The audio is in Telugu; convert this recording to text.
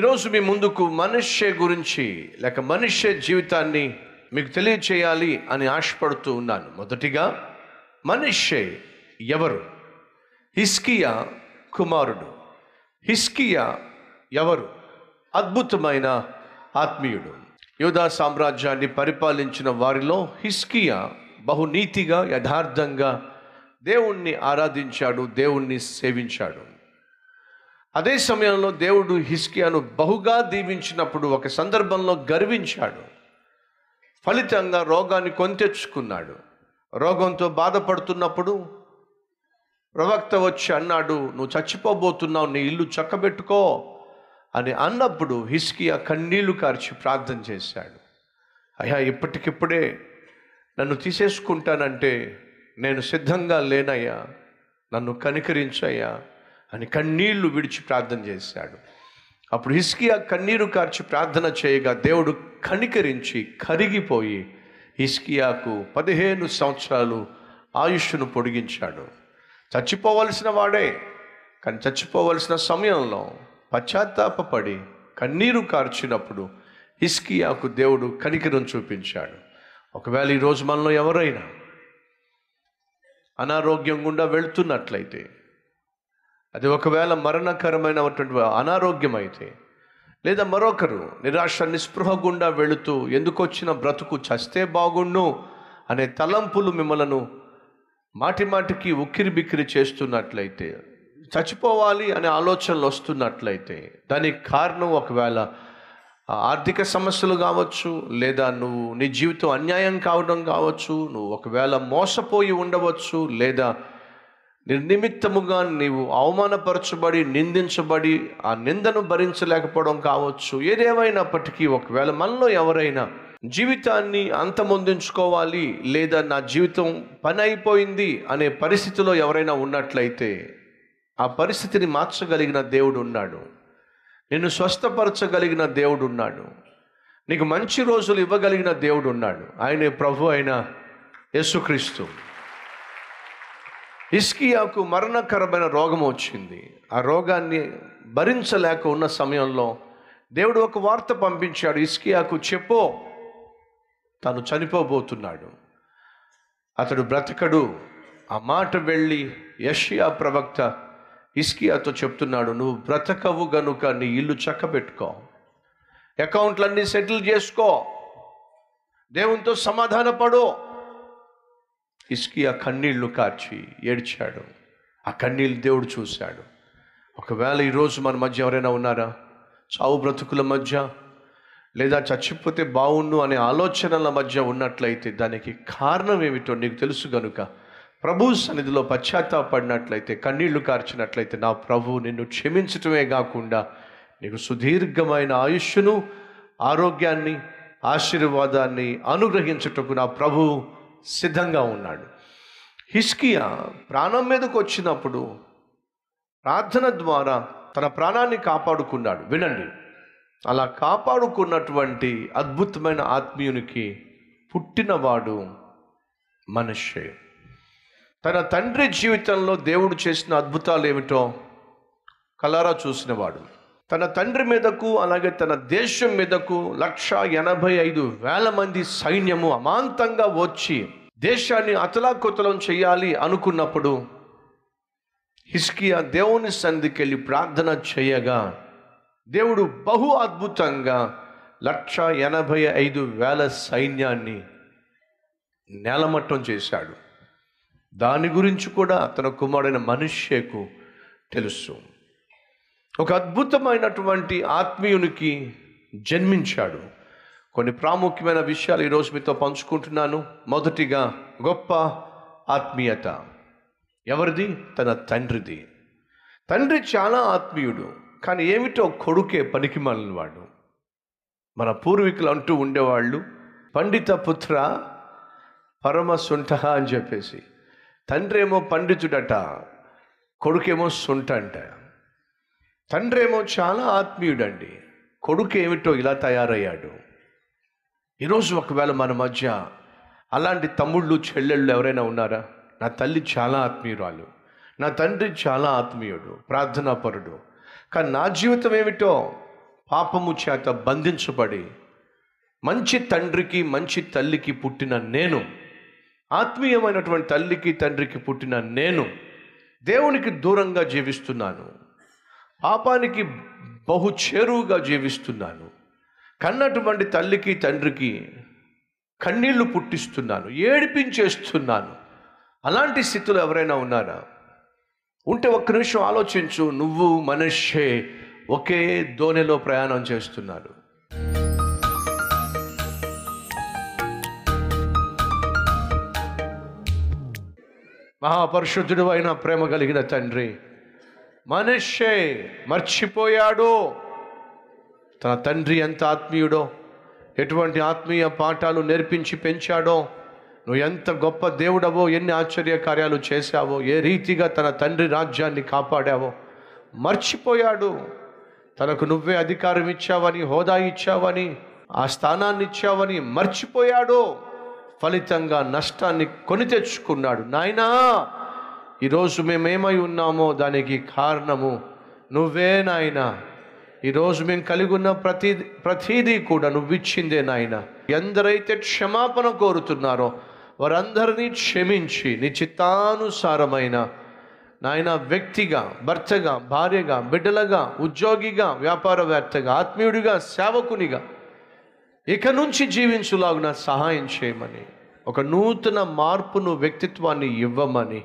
ఈరోజు మీ ముందుకు మనుష్య గురించి లేక మనుష్య జీవితాన్ని మీకు తెలియచేయాలి అని ఆశపడుతూ ఉన్నాను. మొదటిగా మనిషి ఎవరు? హిస్కియా కుమారుడు. హిస్కియా ఎవరు? అద్భుతమైన ఆత్మీయుడు. యోధా సామ్రాజ్యాన్ని పరిపాలించిన వారిలో హిస్కియా బహునీతిగా యథార్థంగా దేవుణ్ణి ఆరాధించాడు దేవుణ్ణి సేవించాడు. అదే సమయంలో దేవుడు హిస్కియాను బహుగా దీవించినప్పుడు ఒక సందర్భంలో గర్వించాడు. ఫలితంగా రోగాన్ని కొంతెచ్చుకున్నాడు. రోగంతో బాధపడుతున్నప్పుడు ప్రవక్త వచ్చి అన్నాడు నువ్వు చచ్చిపోబోతున్నావు నీ ఇల్లు చక్కబెట్టుకో అని అన్నప్పుడు హిస్కియా కన్నీళ్ళు కార్చి ప్రార్థన చేశాడు. అయ్యా ఇప్పటికిప్పుడే నన్ను తీసేసుకుంటానంటే నేను సిద్ధంగా లేనయ్యా నన్ను కనికరించయ్యా అని కన్నీళ్ళు విడిచి ప్రార్థన చేశాడు. అప్పుడు హిస్కియా కన్నీరు కార్చి ప్రార్థన చేయగా దేవుడు కనికరించి కరిగిపోయి హిస్కియాకు పదిహేను సంవత్సరాలు ఆయుష్ను పొడిగించాడు. చచ్చిపోవలసిన వాడే కానీ చచ్చిపోవలసిన సమయంలో పశ్చాత్తాపపడి కన్నీరు కార్చినప్పుడు హిస్కియాకు దేవుడు కనికరం చూపించాడు. ఒకవేళ ఈరోజు మనలో ఎవరైనా అనారోగ్యం గుండా వెళ్తున్నట్లయితే అది ఒకవేళ మరణకరమైనటువంటి అనారోగ్యం అయితే లేదా మరొకరు నిరాశ నిస్పృహ గుండా వెళుతూ ఎందుకు వచ్చిన బ్రతుకు చస్తే బాగుండు అనే తలంపులు మిమ్మలను మాటి మాటికి ఉక్కిరి బిక్కిరి చేస్తున్నట్లయితే చచ్చిపోవాలి అనే ఆలోచనలు వస్తున్నట్లయితే దానికి కారణం ఒకవేళ ఆర్థిక సమస్యలు కావచ్చు లేదా నువ్వు నీ జీవితం అన్యాయం కావడం కావచ్చు నువ్వు ఒకవేళ మోసపోయి ఉండవచ్చు లేదా నిర్నిమిత్తముగా నీవు అవమానపరచబడి నిందించబడి ఆ నిందను భరించలేకపోవడం కావచ్చు. ఏదేమైనప్పటికీ ఒకవేళ మనలో ఎవరైనా జీవితాన్ని అంతమొందించుకోవాలి లేదా నా జీవితం పని అయిపోయింది అనే పరిస్థితిలో ఎవరైనా ఉన్నట్లయితే ఆ పరిస్థితిని మార్చగలిగిన దేవుడు ఉన్నాడు. నిన్ను స్వస్థపరచగలిగిన దేవుడు ఉన్నాడు. నీకు మంచి రోజులు ఇవ్వగలిగిన దేవుడు ఉన్నాడు. ఆయనే ప్రభు అయిన యేసుక్రీస్తు. ఇస్కియాకు మరణకరమైన రోగం వచ్చింది. ఆ రోగాన్ని భరించలేక ఉన్న సమయంలో దేవుడు ఒక వార్త పంపించాడు. ఇస్కియాకు చెప్పో తను చనిపోబోతున్నాడు. అతడు బ్రతకడు. ఆ మాట వెళ్ళి యషియా ప్రవక్త ఇస్కియాతో చెప్తున్నాడు నువ్వు బ్రతకవు గనుక నీ ఇల్లు చక్కబెట్టుకో. అకౌంట్లన్నీ సెటిల్ చేసుకో. దేవునితో సమాధానపడు. ఇస్కియా కన్నీళ్ళు కార్చి ఏడ్చాడు. ఆ కన్నీళ్ళు దేవుడు చూశాడు. ఒకవేళ ఈరోజు మన మధ్య ఎవరైనా ఉన్నారా? చావు బ్రతుకుల మధ్య? లేదా చచ్చిపోతే బాగుండు అనే ఆలోచనల మధ్య ఉన్నట్లయితే దానికి కారణం ఏమిటో నీకు తెలుసు గనుక ప్రభు సన్నిధిలో పశ్చాత్తాపడినట్లయితే కన్నీళ్ళు కార్చినట్లయితే నా ప్రభు నిన్ను క్షమించటమే కాకుండా నీకు సుదీర్ఘమైన ఆయుష్ను ఆరోగ్యాన్ని ఆశీర్వాదాన్ని అనుగ్రహించుటకు నా ప్రభు సిద్ధంగా ఉన్నాడు. హిస్కియా ప్రాణం మీదకు వచ్చినప్పుడు ప్రార్థన ద్వారా తన ప్రాణాన్ని కాపాడుకున్నాడు. వినండి. అలా కాపాడుకున్నటువంటి అద్భుతమైన ఆత్మీయునికి పుట్టినవాడు మనషే తన తండ్రి జీవితంలో దేవుడు చేసిన అద్భుతాలు ఏమిటో కలారా చూసినవాడు. తన తండ్రి మీదకు అలాగే తన దేశం మీదకు లక్ష ఎనభై ఐదు వేల మంది సైన్యము అమాంతంగా వచ్చి దేశాన్ని అతలాకుతలం చేయాలి అనుకున్నప్పుడు హిస్కియా దేవుని సంధికెళ్ళి ప్రార్థన చేయగా దేవుడు బహు అద్భుతంగా లక్ష ఎనభై ఐదు వేల సైన్యాన్ని నేలమట్టం చేశాడు. దాని గురించి కూడా తన కుమారుడైన మనుష్యకు తెలుసు. ఒక అద్భుతమైనటువంటి ఆత్మీయునికి జన్మించాడు. కొన్ని ప్రాముఖ్యమైన విషయాలు ఈరోజు మీతో పంచుకుంటున్నాను. మొదటిగా గొప్ప ఆత్మీయత. ఎవరిది? తన తండ్రిది. తండ్రి చాలా ఆత్మీయుడు కానీ ఏమిటో కొడుకే పనికి వాడు మన పూర్వీకులు అంటూ ఉండేవాళ్ళు పండిత పుత్ర పరమ సుంఠ అని చెప్పేసి. తండ్రి ఏమో పండితుడట కొడుకేమో సుంట అంట. తండ్రి ఏమో చాలా ఆత్మీయుడండి. కొడుకు ఏమిటో ఇలా తయారయ్యాడు. ఈరోజు ఒకవేళ మన మధ్య అలాంటి తమ్ముళ్ళు చెల్లెళ్ళు ఎవరైనా ఉన్నారా? నా తల్లి చాలా ఆత్మీయురాలు. నా తండ్రి చాలా ఆత్మీయుడు ప్రార్థనాపరుడు. కానీ నా జీవితం ఏమిటో పాపము చేత బంధించబడి మంచి తండ్రికి మంచి తల్లికి పుట్టిన నేను ఆత్మీయమైనటువంటి తల్లికి తండ్రికి పుట్టిన నేను దేవునికి దూరంగా జీవిస్తున్నాను. పాపానికి బహు చేరువుగా జీవిస్తున్నాను. కన్నటువంటి తల్లికి తండ్రికి కన్నీళ్ళు పుట్టిస్తున్నాను ఏడిపించేస్తున్నాను. అలాంటి స్థితిలో ఎవరైనా ఉన్నారా? ఉంటే ఒక్క నిమిషం ఆలోచించు నువ్వు మనిషే ఒకే దోణిలో ప్రయాణం చేస్తున్నారు మహాపరిశుద్ధుడు అయిన ప్రేమ కలిగిన తండ్రి మనిషే మర్చిపోయాడు. తన తండ్రి ఎంత ఆత్మీయుడో ఎటువంటి ఆత్మీయ పాఠాలు నేర్పించి పెంచాడో నువ్వు ఎంత గొప్ప దేవుడవో ఎన్ని ఆశ్చర్య కార్యాలు చేశావో ఏ రీతిగా తన తండ్రి రాజ్యాన్ని కాపాడావో. మర్చిపోయాడు. తనకు నువ్వే అధికారం ఇచ్చావని హోదా ఇచ్చావని ఆ స్థానాన్ని ఇచ్చావని మర్చిపోయాడు. ఫలితంగా నష్టాన్ని కొని తెచ్చుకున్నాడు. నాయనా ఈరోజు మేమేమై ఉన్నామో దానికి కారణము నువ్వే నాయనా. ఈరోజు మేము కలిగి ఉన్న ప్రతి ప్రతిదీ కూడా నువ్వు ఇచ్చిందే నాయన. ఎందరైతే క్షమాపణ కోరుతున్నారో వారందరినీ క్షమించి నీ చిత్తానుసారమైన నాయన వ్యక్తిగా భర్తగా భార్యగా బిడ్డలుగా ఉద్యోగిగా వ్యాపారవేత్తగా ఆత్మీయుడిగా సేవకునిగా ఇక నుంచి జీవించులాగున సహాయం చేయమని ఒక నూతన మార్పును వ్యక్తిత్వాన్ని ఇవ్వమని